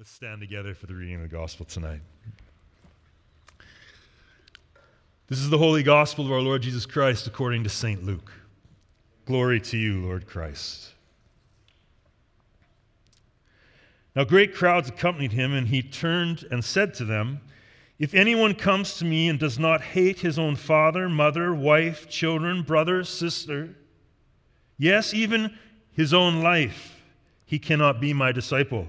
Let's stand together for the reading of the gospel tonight. This is the holy gospel of our Lord Jesus Christ according to St. Luke. Glory to you, Lord Christ. Now, great crowds accompanied him, and he turned and said to them, If anyone comes to me and does not hate his own father, mother, wife, children, brother, sister, yes, even his own life, he cannot be my disciple.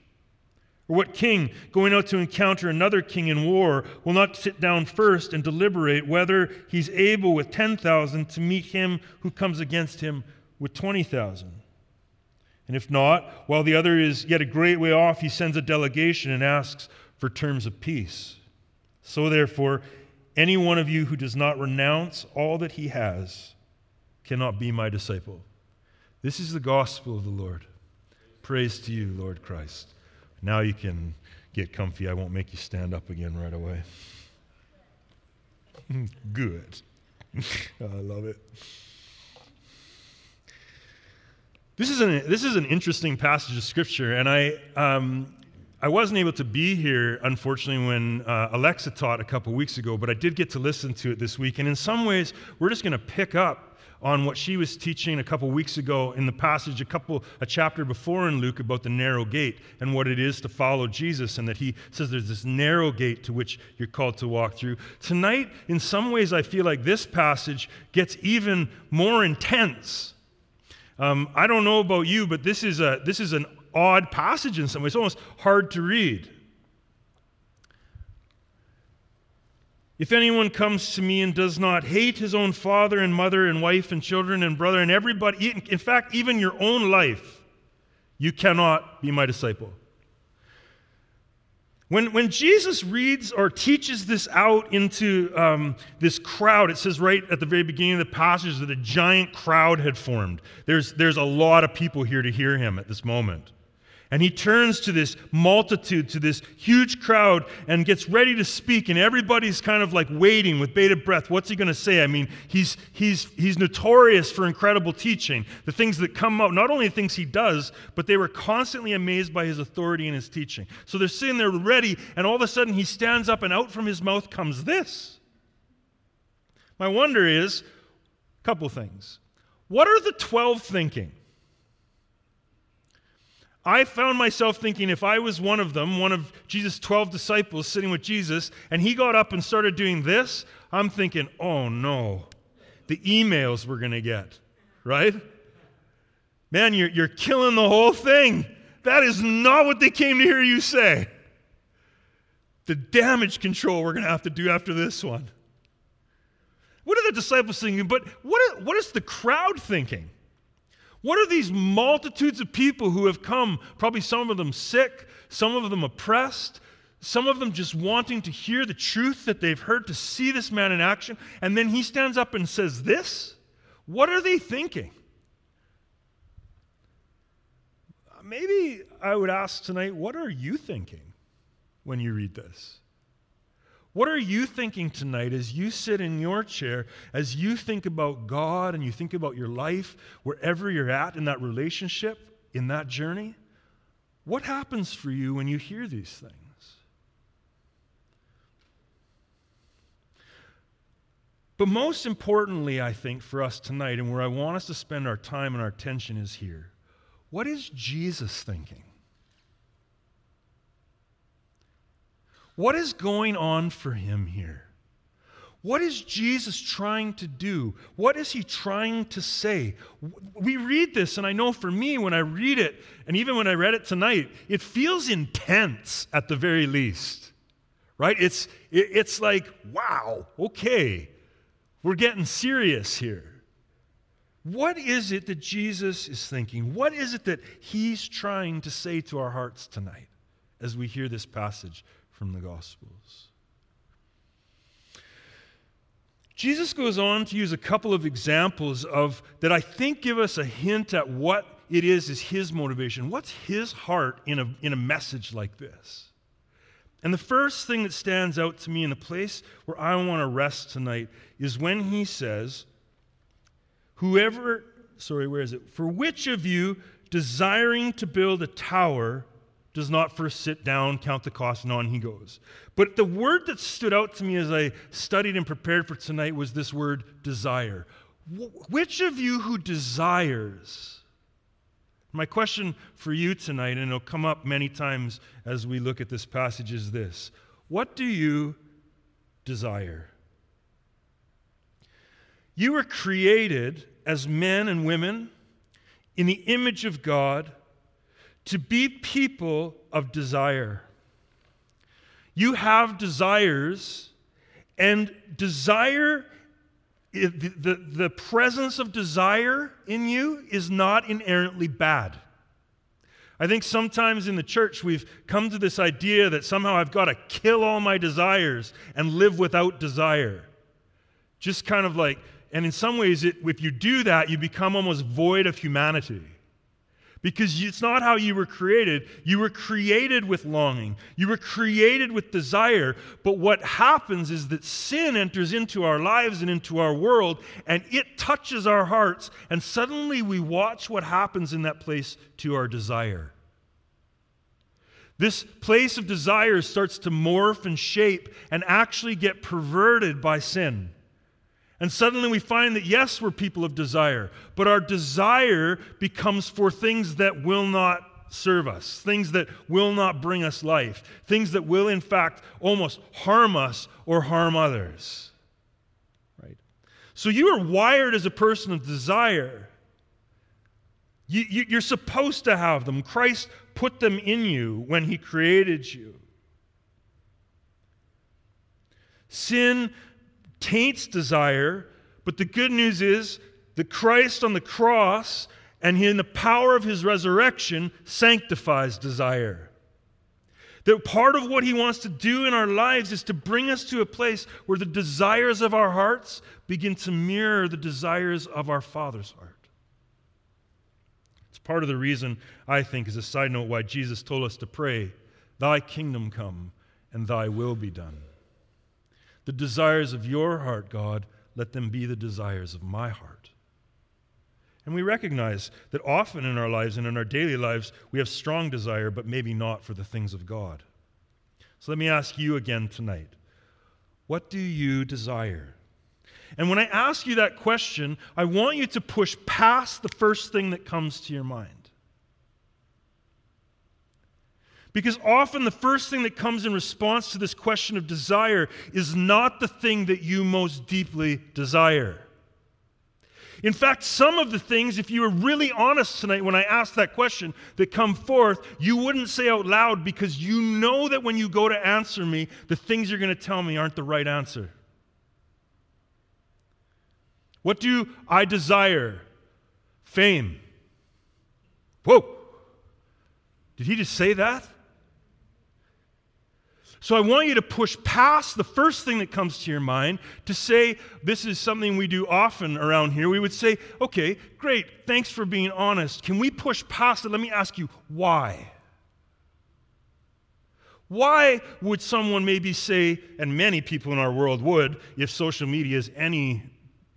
Or what king, going out to encounter another king in war, will not sit down first and deliberate whether he's able with 10,000 to meet him who comes against him with 20,000? And if not, while the other is yet a great way off, he sends a delegation and asks for terms of peace. So, therefore, any one of you who does not renounce all that he has cannot be my disciple. This is the gospel of the Lord. Praise to you, Lord Christ. Now you can get comfy. I won't make you stand up again right away. Good. I love it. This is, an, this is an interesting passage of scripture, and I, um, I wasn't able to be here, unfortunately, when uh, Alexa taught a couple weeks ago, but I did get to listen to it this week. And in some ways, we're just going to pick up on what she was teaching a couple weeks ago in the passage a couple a chapter before in Luke about the narrow gate and what it is to follow Jesus and that he says there's this narrow gate to which you're called to walk through. Tonight in some ways I feel like this passage gets even more intense. Um, I don't know about you, but this is a this is an odd passage in some ways. It's almost hard to read. If anyone comes to me and does not hate his own father and mother and wife and children and brother and everybody, in fact, even your own life, you cannot be my disciple. When, when Jesus reads or teaches this out into um, this crowd, it says right at the very beginning of the passage that a giant crowd had formed. There's, there's a lot of people here to hear him at this moment. And he turns to this multitude, to this huge crowd, and gets ready to speak. And everybody's kind of like waiting with bated breath. What's he going to say? I mean, he's, he's, he's notorious for incredible teaching. The things that come out, not only the things he does, but they were constantly amazed by his authority and his teaching. So they're sitting there ready, and all of a sudden he stands up, and out from his mouth comes this. My wonder is a couple things. What are the 12 thinking? I found myself thinking if I was one of them, one of Jesus' 12 disciples sitting with Jesus, and he got up and started doing this, I'm thinking, oh no, the emails we're going to get, right? Man, you're, you're killing the whole thing. That is not what they came to hear you say. The damage control we're going to have to do after this one. What are the disciples thinking? But what, what is the crowd thinking? What are these multitudes of people who have come, probably some of them sick, some of them oppressed, some of them just wanting to hear the truth that they've heard, to see this man in action, and then he stands up and says this? What are they thinking? Maybe I would ask tonight, what are you thinking when you read this? What are you thinking tonight as you sit in your chair, as you think about God and you think about your life, wherever you're at in that relationship, in that journey? What happens for you when you hear these things? But most importantly, I think, for us tonight, and where I want us to spend our time and our attention is here. What is Jesus thinking? What is going on for him here? What is Jesus trying to do? What is he trying to say? We read this, and I know for me, when I read it, and even when I read it tonight, it feels intense at the very least. Right? It's, it's like, wow, okay, we're getting serious here. What is it that Jesus is thinking? What is it that he's trying to say to our hearts tonight as we hear this passage from the Gospels. Jesus goes on to use a couple of examples of that I think give us a hint at what it is is his motivation. What's his heart in a, in a message like this? And the first thing that stands out to me in the place where I want to rest tonight is when he says, Whoever, sorry, where is it? For which of you, desiring to build a tower, does not first sit down, count the cost, and on he goes. But the word that stood out to me as I studied and prepared for tonight was this word desire. Which of you who desires? My question for you tonight, and it'll come up many times as we look at this passage, is this What do you desire? You were created as men and women in the image of God to be people of desire. You have desires, and desire, the, the, presence of desire in you is not inherently bad. I think sometimes in the church we've come to this idea that somehow I've got to kill all my desires and live without desire. Just kind of like, and in some ways, it, if you do that, you become almost void of humanity. Because it's not how you were created. You were created with longing, you were created with desire. But what happens is that sin enters into our lives and into our world, and it touches our hearts, and suddenly we watch what happens in that place to our desire. This place of desire starts to morph and shape and actually get perverted by sin. And suddenly we find that, yes, we're people of desire, but our desire becomes for things that will not serve us, things that will not bring us life, things that will, in fact, almost harm us or harm others. Right? So you are wired as a person of desire. You, you, you're supposed to have them. Christ put them in you when he created you. Sin taints desire, but the good news is that Christ on the cross and in the power of his resurrection sanctifies desire. That part of what he wants to do in our lives is to bring us to a place where the desires of our hearts begin to mirror the desires of our Father's heart. It's part of the reason, I think, as a side note, why Jesus told us to pray, Thy kingdom come and thy will be done. The desires of your heart, God, let them be the desires of my heart. And we recognize that often in our lives and in our daily lives, we have strong desire, but maybe not for the things of God. So let me ask you again tonight what do you desire? And when I ask you that question, I want you to push past the first thing that comes to your mind. Because often the first thing that comes in response to this question of desire is not the thing that you most deeply desire. In fact, some of the things, if you were really honest tonight when I asked that question, that come forth, you wouldn't say out loud because you know that when you go to answer me, the things you're going to tell me aren't the right answer. What do I desire? Fame. Whoa. Did he just say that? So I want you to push past the first thing that comes to your mind to say, this is something we do often around here. We would say, okay, great, thanks for being honest. Can we push past it? Let me ask you, why? Why would someone maybe say, and many people in our world would, if social media is any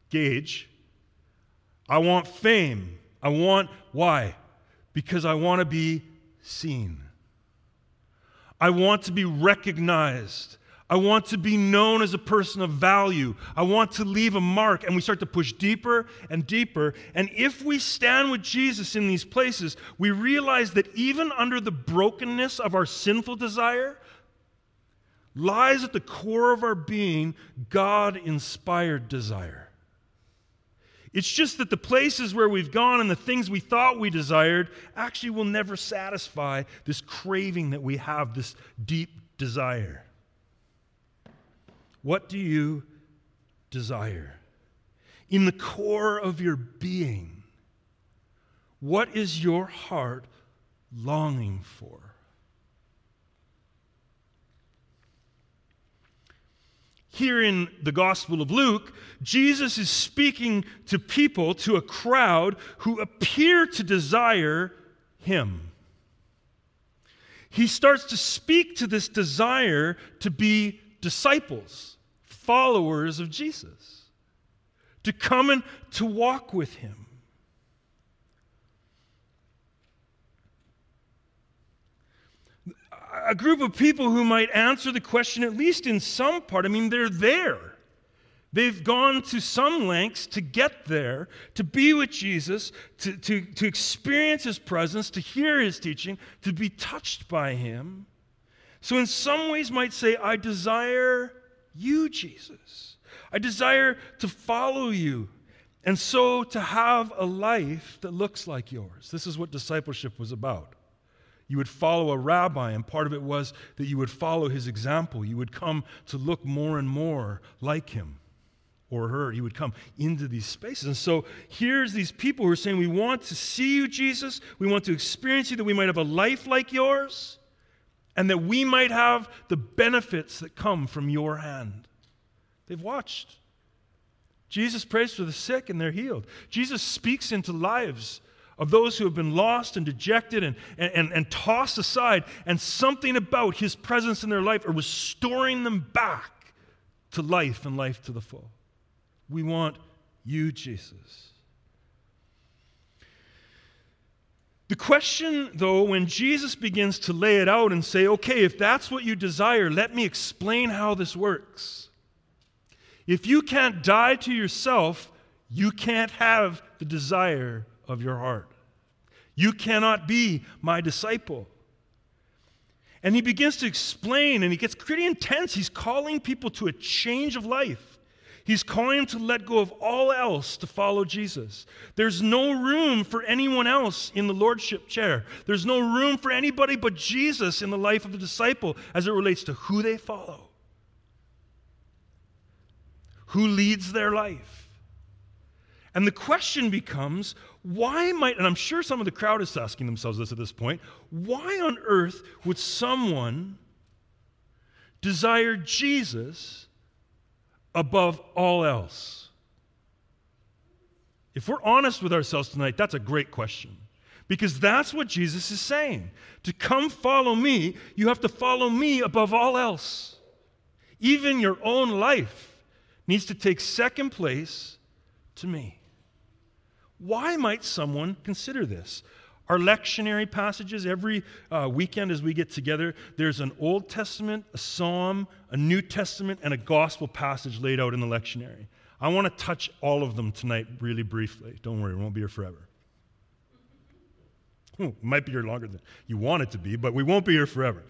gauge, I want fame. I want, why? Because I want to be seen. I want to be recognized. I want to be known as a person of value. I want to leave a mark. And we start to push deeper and deeper. And if we stand with Jesus in these places, we realize that even under the brokenness of our sinful desire, lies at the core of our being God inspired desire. It's just that the places where we've gone and the things we thought we desired actually will never satisfy this craving that we have, this deep desire. What do you desire? In the core of your being, what is your heart longing for? Here in the Gospel of Luke, Jesus is speaking to people, to a crowd who appear to desire him. He starts to speak to this desire to be disciples, followers of Jesus, to come and to walk with him. A group of people who might answer the question, at least in some part. I mean, they're there. They've gone to some lengths to get there, to be with Jesus, to, to, to experience his presence, to hear his teaching, to be touched by him. So, in some ways, might say, I desire you, Jesus. I desire to follow you, and so to have a life that looks like yours. This is what discipleship was about. You would follow a rabbi, and part of it was that you would follow his example. You would come to look more and more like him or her. You would come into these spaces. And so here's these people who are saying, We want to see you, Jesus. We want to experience you, that we might have a life like yours, and that we might have the benefits that come from your hand. They've watched. Jesus prays for the sick and they're healed. Jesus speaks into lives of those who have been lost and dejected and, and, and, tossed aside, and something about his presence in their life are restoring them back to life and life to the full. We want you, Jesus. The question, though, when Jesus begins to lay it out and say, okay, if that's what you desire, let me explain how this works. If you can't die to yourself, you can't have the desire of your heart. You cannot be my disciple. And he begins to explain, and he gets pretty intense. He's calling people to a change of life. He's calling them to let go of all else to follow Jesus. There's no room for anyone else in the lordship chair. There's no room for anybody but Jesus in the life of the disciple as it relates to who they follow, who leads their life. And the question becomes why might, and I'm sure some of the crowd is asking themselves this at this point, why on earth would someone desire Jesus above all else? If we're honest with ourselves tonight, that's a great question. Because that's what Jesus is saying. To come follow me, you have to follow me above all else. Even your own life needs to take second place to me. Why might someone consider this? Our lectionary passages, every uh, weekend as we get together, there's an Old Testament, a Psalm, a New Testament, and a gospel passage laid out in the lectionary. I want to touch all of them tonight really briefly. Don't worry, we won't be here forever. Ooh, might be here longer than you want it to be, but we won't be here forever.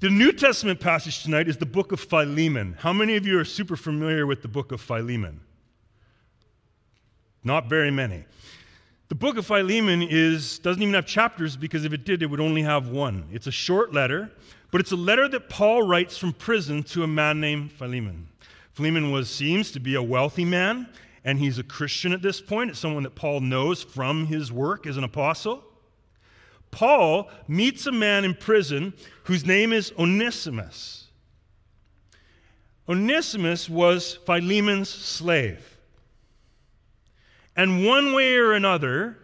The New Testament passage tonight is the book of Philemon. How many of you are super familiar with the book of Philemon? Not very many. The book of Philemon is, doesn't even have chapters because if it did, it would only have one. It's a short letter, but it's a letter that Paul writes from prison to a man named Philemon. Philemon was, seems to be a wealthy man, and he's a Christian at this point. It's someone that Paul knows from his work as an apostle. Paul meets a man in prison whose name is Onesimus. Onesimus was Philemon's slave. And one way or another,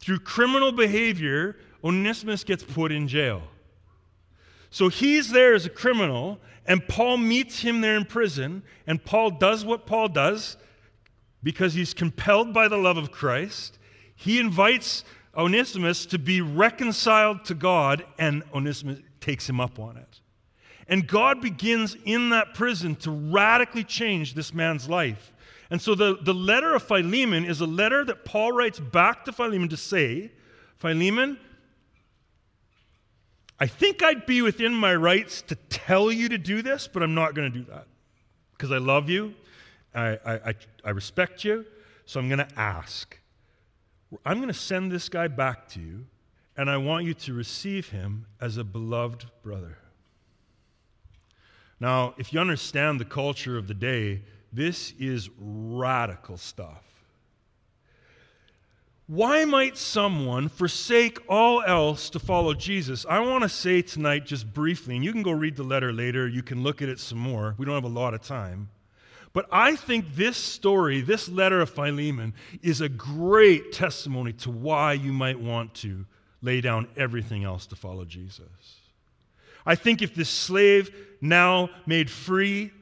through criminal behavior, Onesimus gets put in jail. So he's there as a criminal, and Paul meets him there in prison, and Paul does what Paul does because he's compelled by the love of Christ. He invites Onesimus to be reconciled to God, and Onesimus takes him up on it. And God begins in that prison to radically change this man's life. And so the, the letter of Philemon is a letter that Paul writes back to Philemon to say, Philemon, I think I'd be within my rights to tell you to do this, but I'm not going to do that because I love you, I, I, I respect you, so I'm going to ask. I'm going to send this guy back to you, and I want you to receive him as a beloved brother. Now, if you understand the culture of the day, this is radical stuff. why might someone forsake all else to follow Jesus? I want to say tonight, just briefly, and you can go read the letter later, you can look at it some more. We don't have a lot of time. But I think this story, this letter of Philemon, is a great testimony to why you might want to lay down everything else to follow Jesus. I think if this slave, now made free,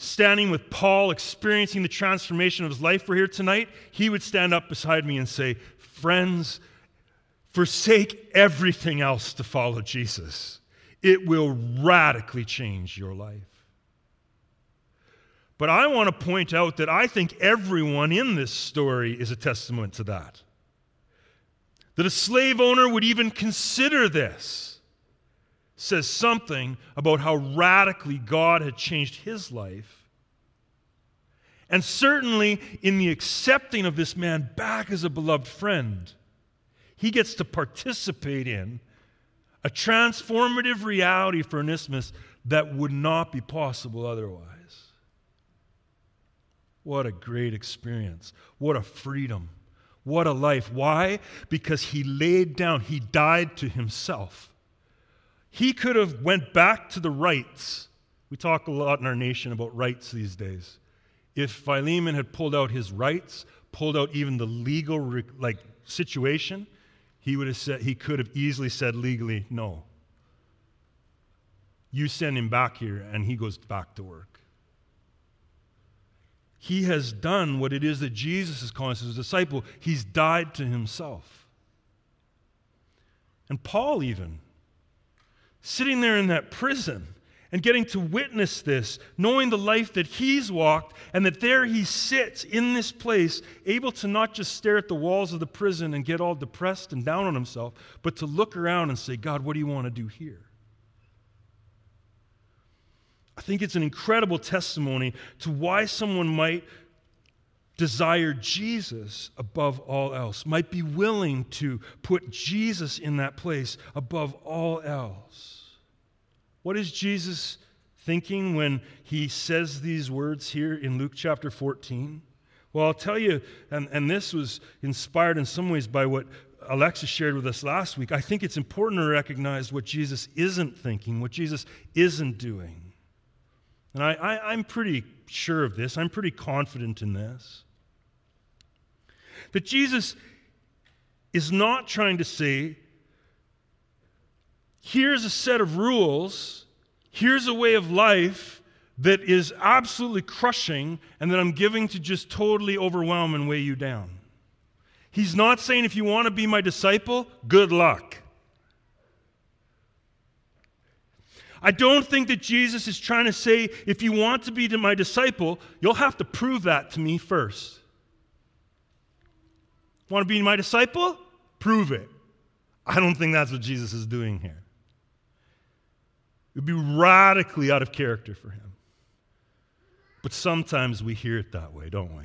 standing with Paul, experiencing the transformation of his life, were here tonight, he would stand up beside me and say, Friends, forsake everything else to follow Jesus. It will radically change your life. But I want to point out that I think everyone in this story is a testament to that. That a slave owner would even consider this says something about how radically God had changed his life. And certainly in the accepting of this man back as a beloved friend, he gets to participate in a transformative reality for Onesimus that would not be possible otherwise. What a great experience. What a freedom. What a life. Why? Because he laid down, he died to himself. He could have went back to the rights. We talk a lot in our nation about rights these days. If Philemon had pulled out his rights, pulled out even the legal like situation, he would have said he could have easily said legally, no. You send him back here and he goes back to work. He has done what it is that Jesus is calling as disciple. He's died to himself. And Paul, even, sitting there in that prison and getting to witness this, knowing the life that he's walked, and that there he sits in this place, able to not just stare at the walls of the prison and get all depressed and down on himself, but to look around and say, God, what do you want to do here? I think it's an incredible testimony to why someone might desire Jesus above all else, might be willing to put Jesus in that place above all else. What is Jesus thinking when he says these words here in Luke chapter 14? Well, I'll tell you, and, and this was inspired in some ways by what Alexa shared with us last week. I think it's important to recognize what Jesus isn't thinking, what Jesus isn't doing. And I, I, I'm pretty sure of this, I'm pretty confident in this. That Jesus is not trying to say, here's a set of rules, here's a way of life that is absolutely crushing and that I'm giving to just totally overwhelm and weigh you down. He's not saying, if you want to be my disciple, good luck. I don't think that Jesus is trying to say, if you want to be my disciple, you'll have to prove that to me first. Want to be my disciple? Prove it. I don't think that's what Jesus is doing here. Would be radically out of character for him. But sometimes we hear it that way, don't we?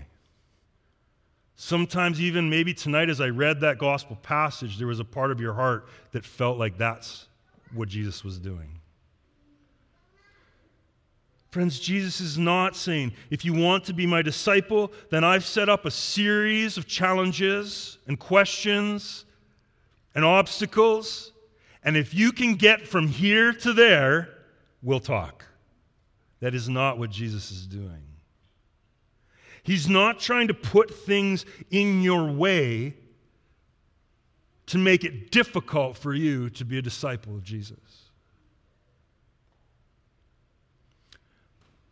Sometimes, even maybe tonight, as I read that gospel passage, there was a part of your heart that felt like that's what Jesus was doing. Friends, Jesus is not saying, if you want to be my disciple, then I've set up a series of challenges and questions and obstacles. And if you can get from here to there, we'll talk. That is not what Jesus is doing. He's not trying to put things in your way to make it difficult for you to be a disciple of Jesus.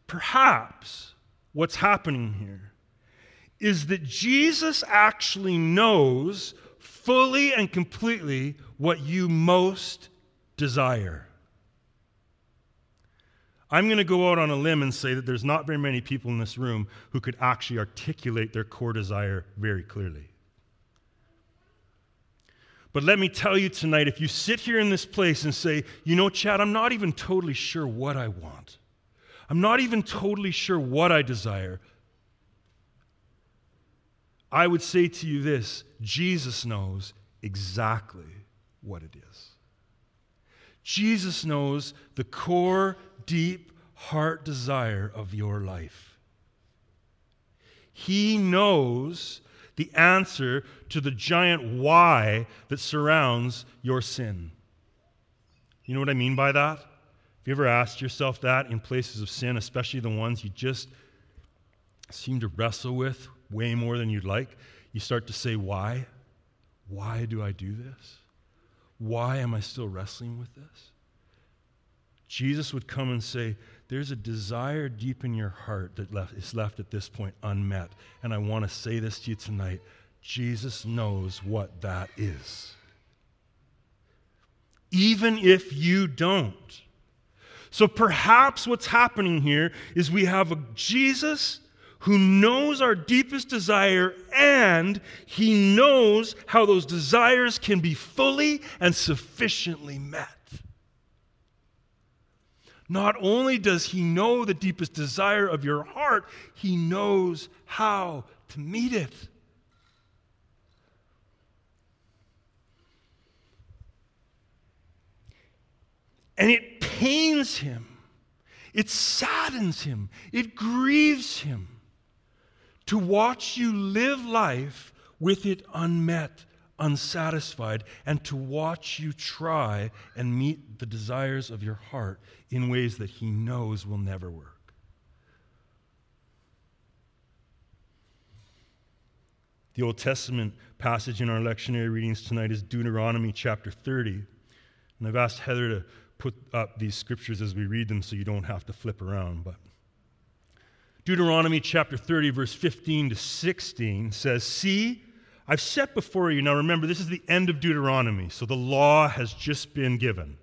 Perhaps what's happening here is that Jesus actually knows fully and completely what you most desire. I'm going to go out on a limb and say that there's not very many people in this room who could actually articulate their core desire very clearly. But let me tell you tonight if you sit here in this place and say, you know, Chad, I'm not even totally sure what I want. I'm not even totally sure what I desire. I would say to you this Jesus knows exactly what it is. Jesus knows the core, deep heart desire of your life. He knows the answer to the giant why that surrounds your sin. You know what I mean by that? Have you ever asked yourself that in places of sin, especially the ones you just seem to wrestle with way more than you'd like? You start to say, Why? Why do I do this? Why am I still wrestling with this? Jesus would come and say, There's a desire deep in your heart that left, is left at this point unmet. And I want to say this to you tonight Jesus knows what that is. Even if you don't. So perhaps what's happening here is we have a Jesus who knows our deepest desire and he knows how those desires can be fully and sufficiently met. Not only does he know the deepest desire of your heart, he knows how to meet it. And it pains him, it saddens him, it grieves him to watch you live life with it unmet, unsatisfied, and to watch you try and meet the desires of your heart in ways that He knows will never work. The Old Testament passage in our lectionary readings tonight is Deuteronomy chapter 30. And I've asked Heather to put up these scriptures as we read them so you don't have to flip around. But Deuteronomy chapter 30, verse 15 to 16 says, See, I've set before you. Now remember, this is the end of Deuteronomy, so the law has just been given.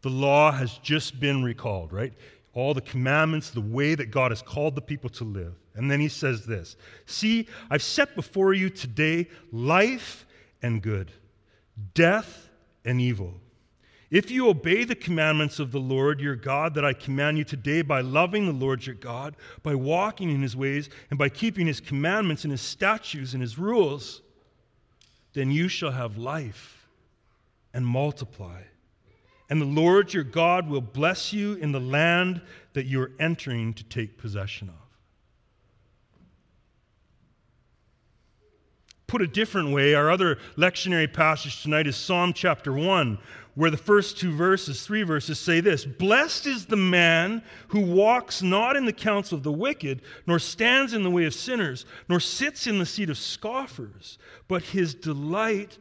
The law has just been recalled, right? All the commandments, the way that God has called the people to live. And then he says this See, I've set before you today life and good, death and evil. If you obey the commandments of the Lord your God that I command you today by loving the Lord your God, by walking in his ways, and by keeping his commandments and his statutes and his rules, then you shall have life and multiply. And the Lord your God will bless you in the land that you are entering to take possession of. Put a different way, our other lectionary passage tonight is Psalm chapter 1, where the first two verses, three verses, say this Blessed is the man who walks not in the counsel of the wicked, nor stands in the way of sinners, nor sits in the seat of scoffers, but his delight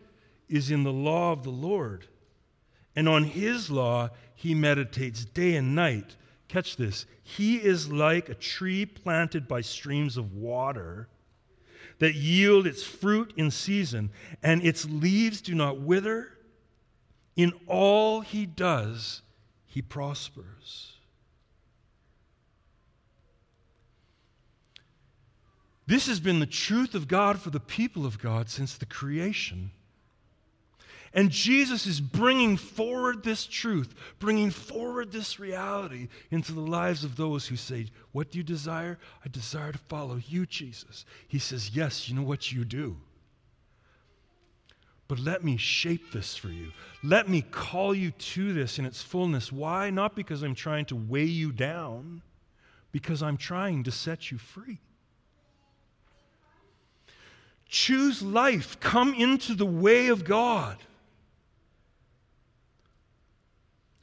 is in the law of the Lord. And on his law he meditates day and night. Catch this. He is like a tree planted by streams of water that yield its fruit in season, and its leaves do not wither. In all he does, he prospers. This has been the truth of God for the people of God since the creation. And Jesus is bringing forward this truth, bringing forward this reality into the lives of those who say, What do you desire? I desire to follow you, Jesus. He says, Yes, you know what you do. But let me shape this for you. Let me call you to this in its fullness. Why? Not because I'm trying to weigh you down, because I'm trying to set you free. Choose life. Come into the way of God.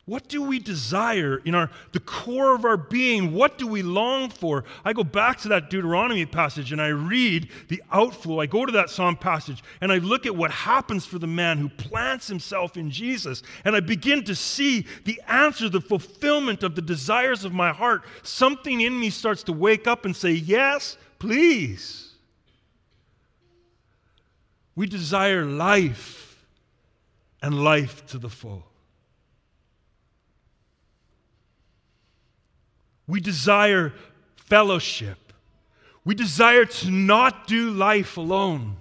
What do we desire in our the core of our being? What do we long for? I go back to that Deuteronomy passage and I read the outflow. I go to that Psalm passage and I look at what happens for the man who plants himself in Jesus and I begin to see the answer, the fulfillment of the desires of my heart. Something in me starts to wake up and say, "Yes, please." We desire life and life to the full. We desire fellowship. We desire to not do life alone.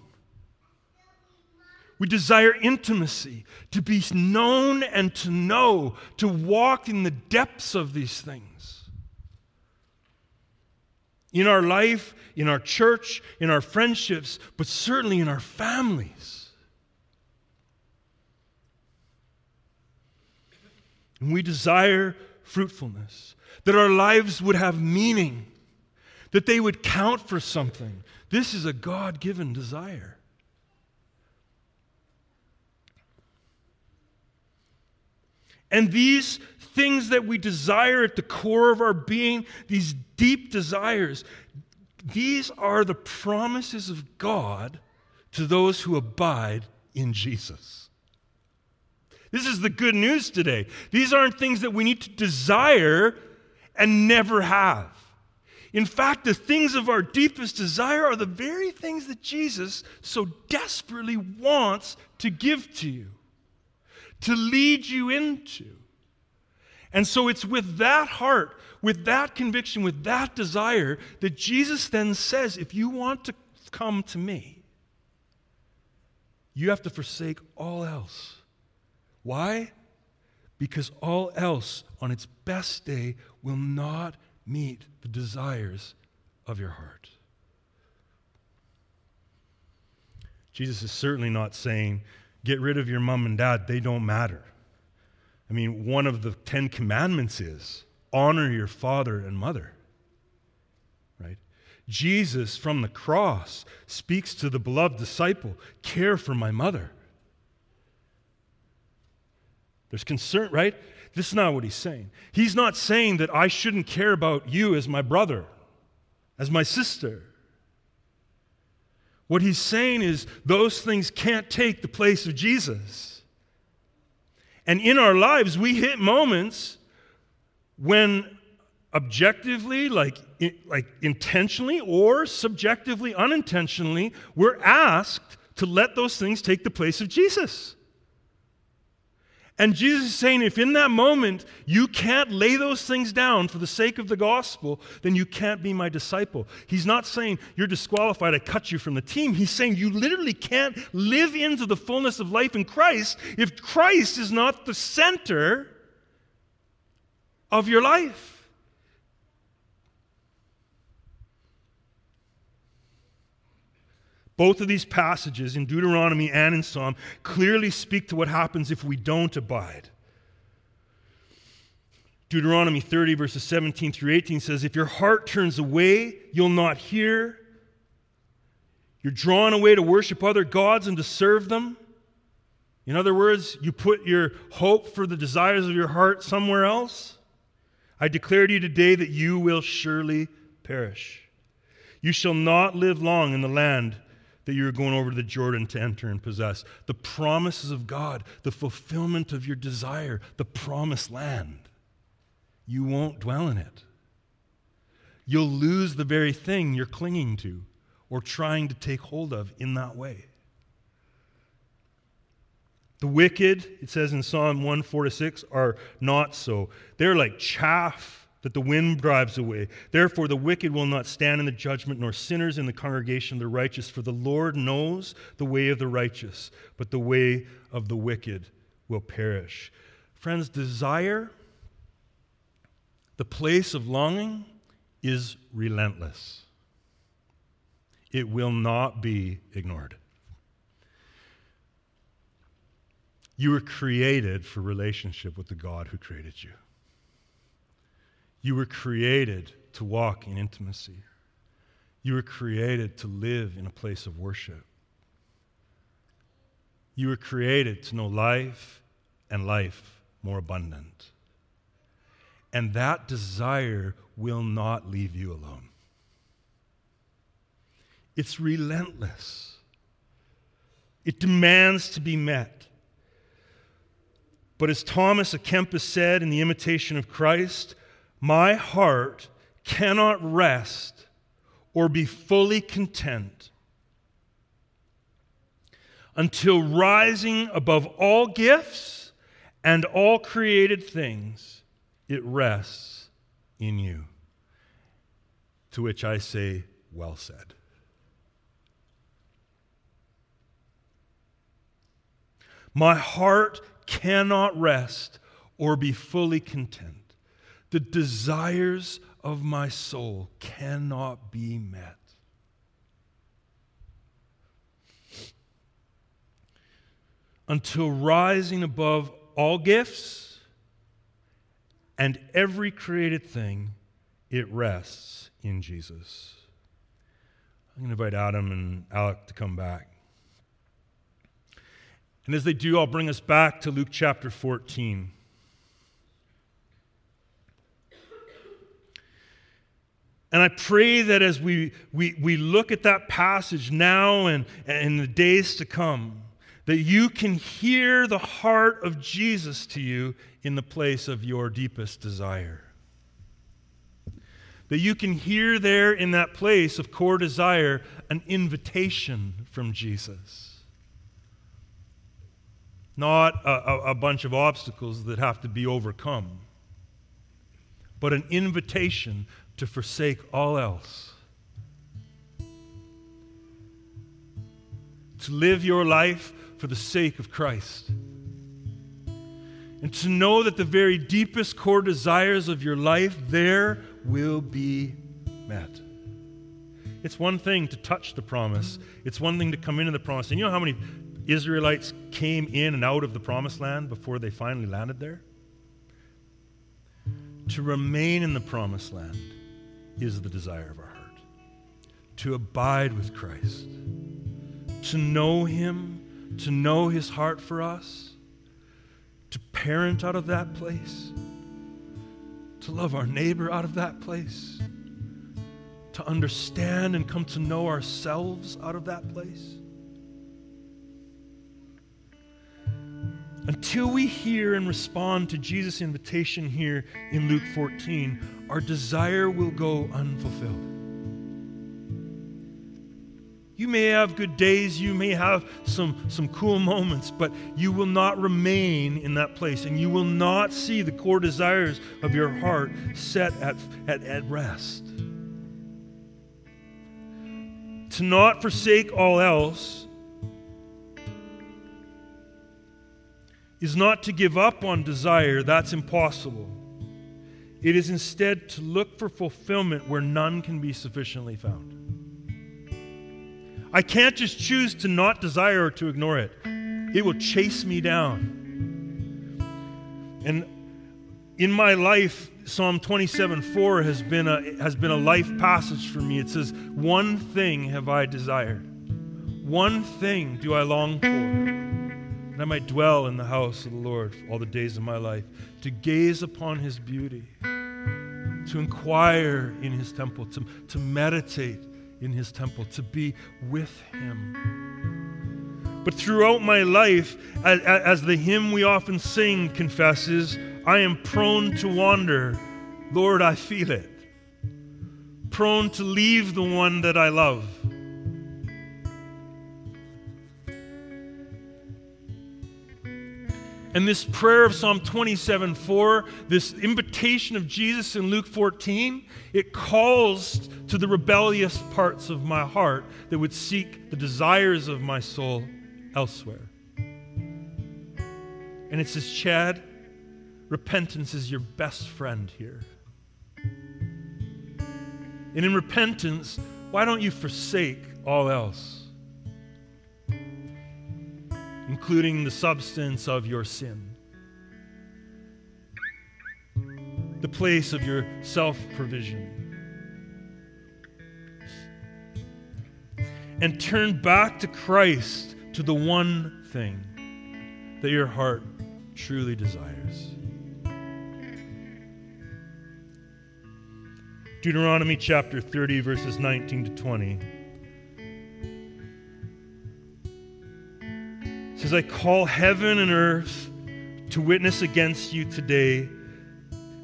We desire intimacy, to be known and to know, to walk in the depths of these things. In our life, in our church, in our friendships, but certainly in our families. And we desire fruitfulness that our lives would have meaning, that they would count for something. This is a God given desire. And these things that we desire at the core of our being, these deep desires, these are the promises of God to those who abide in Jesus. This is the good news today. These aren't things that we need to desire and never have. In fact, the things of our deepest desire are the very things that Jesus so desperately wants to give to you, to lead you into. And so it's with that heart, with that conviction, with that desire that Jesus then says, if you want to come to me, you have to forsake all else. Why? Because all else on its best day will not meet the desires of your heart. Jesus is certainly not saying, get rid of your mom and dad, they don't matter. I mean, one of the Ten Commandments is honor your father and mother. Right? Jesus from the cross speaks to the beloved disciple care for my mother. There's concern, right? This is not what he's saying. He's not saying that I shouldn't care about you as my brother, as my sister. What he's saying is those things can't take the place of Jesus. And in our lives, we hit moments when objectively, like, like intentionally, or subjectively, unintentionally, we're asked to let those things take the place of Jesus. And Jesus is saying, if in that moment you can't lay those things down for the sake of the gospel, then you can't be my disciple. He's not saying you're disqualified, I cut you from the team. He's saying you literally can't live into the fullness of life in Christ if Christ is not the center of your life. Both of these passages in Deuteronomy and in Psalm clearly speak to what happens if we don't abide. Deuteronomy 30, verses 17 through 18 says, If your heart turns away, you'll not hear. You're drawn away to worship other gods and to serve them. In other words, you put your hope for the desires of your heart somewhere else. I declare to you today that you will surely perish. You shall not live long in the land that you're going over to the Jordan to enter and possess. The promises of God, the fulfillment of your desire, the promised land. You won't dwell in it. You'll lose the very thing you're clinging to or trying to take hold of in that way. The wicked, it says in Psalm 1 4 to 6, are not so. They're like chaff that the wind drives away. Therefore, the wicked will not stand in the judgment, nor sinners in the congregation of the righteous. For the Lord knows the way of the righteous, but the way of the wicked will perish. Friends, desire, the place of longing, is relentless. It will not be ignored. You were created for relationship with the God who created you. You were created to walk in intimacy. You were created to live in a place of worship. You were created to know life and life more abundant. And that desire will not leave you alone. It's relentless, it demands to be met. But as Thomas à Kempis said in The Imitation of Christ, my heart cannot rest or be fully content until rising above all gifts and all created things, it rests in you. To which I say, Well said. My heart cannot rest or be fully content the desires of my soul cannot be met. Until rising above all gifts and every created thing, it rests in Jesus. I'm going to invite Adam and Alec to come back. And as they do, I'll bring us back to Luke chapter 14. And I pray that as we, we, we look at that passage now and, and in the days to come, that you can hear the heart of Jesus to you in the place of your deepest desire. That you can hear there in that place of core desire an invitation from Jesus. Not a, a, a bunch of obstacles that have to be overcome, but an invitation to forsake all else. To live your life for the sake of Christ. And to know that the very deepest core desires of your life there will be met. It's one thing to touch the promise, it's one thing to come into the promise. And you know how many Israelites came in and out of the promised land before they finally landed there? To remain in the promised land is the desire of our heart. To abide with Christ, to know Him, to know His heart for us, to parent out of that place, to love our neighbor out of that place, to understand and come to know ourselves out of that place. Until we hear and respond to Jesus' invitation here in Luke 14, our desire will go unfulfilled. You may have good days, you may have some, some cool moments, but you will not remain in that place and you will not see the core desires of your heart set at, at, at rest. To not forsake all else is not to give up on desire, that's impossible. It is instead to look for fulfillment where none can be sufficiently found. I can't just choose to not desire or to ignore it, it will chase me down. And in my life, Psalm 27 4 has been, a, has been a life passage for me. It says, One thing have I desired, one thing do I long for, and I might dwell in the house of the Lord all the days of my life, to gaze upon his beauty, to inquire in his temple, to, to meditate in his temple, to be with him. But throughout my life, as, as, the hymn we often sing confesses, I am prone to wander. Lord, I feel it. Prone to leave the one that I love. And this prayer of Psalm 27 4, this invitation of Jesus in Luke 14, it calls to the rebellious parts of my heart that would seek the desires of my soul elsewhere. And it says, Chad, repentance is your best friend here. And in repentance, why don't you forsake all else? Including the substance of your sin, the place of your self provision. And turn back to Christ, to the one thing that your heart truly desires. Deuteronomy chapter 30, verses 19 to 20. Says, I call heaven and earth to witness against you today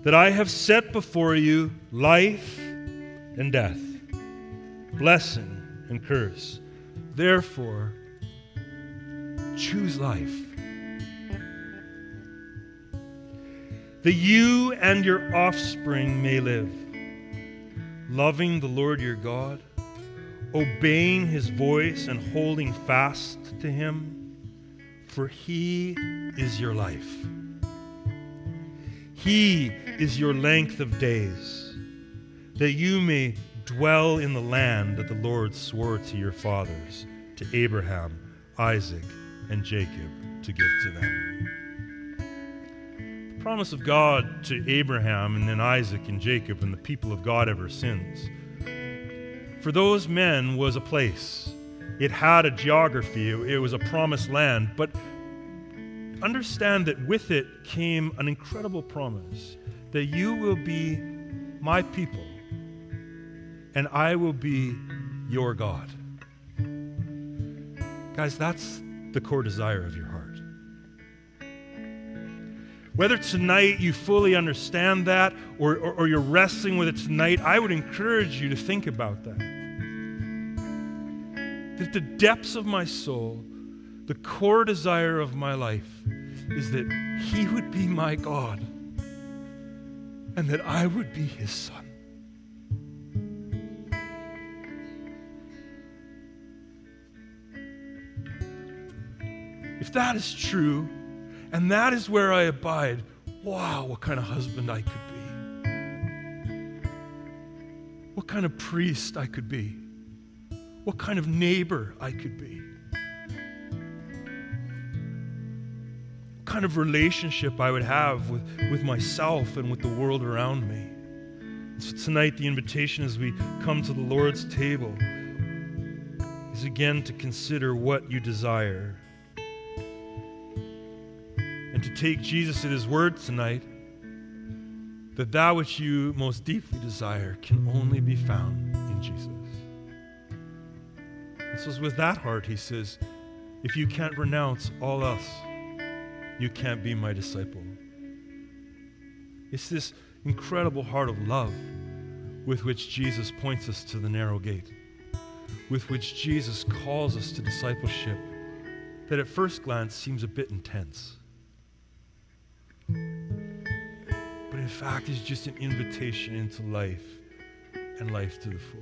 that I have set before you life and death, blessing and curse. Therefore, choose life. That you and your offspring may live, loving the Lord your God, obeying his voice and holding fast to him for he is your life. He is your length of days, that you may dwell in the land that the Lord swore to your fathers, to Abraham, Isaac, and Jacob, to give to them. The promise of God to Abraham and then Isaac and Jacob and the people of God ever since for those men was a place. It had a geography, it was a promised land, but understand that with it came an incredible promise that you will be my people and I will be your God. Guys, that's the core desire of your heart. Whether tonight you fully understand that or, or, or, you're wrestling with it tonight, I would encourage you to think about that. That the depths of my soul, the core desire of my life, is that He would be my God and that I would be His Son. If that is true, and that is where I abide, wow, what kind of husband I could be. What kind of priest I could be. What kind of neighbor I could be. What kind of relationship I would have with, with myself and with the world around me. So tonight, the invitation as we come to the Lord's table is again to consider what you desire and to take Jesus at his word tonight that that which you most deeply desire can only be found in Jesus. So, with that heart, he says, if you can't renounce all else, you can't be my disciple. It's this incredible heart of love with which Jesus points us to the narrow gate, with which Jesus calls us to discipleship that at first glance seems a bit intense. But in fact, is just an invitation into life and life to the full.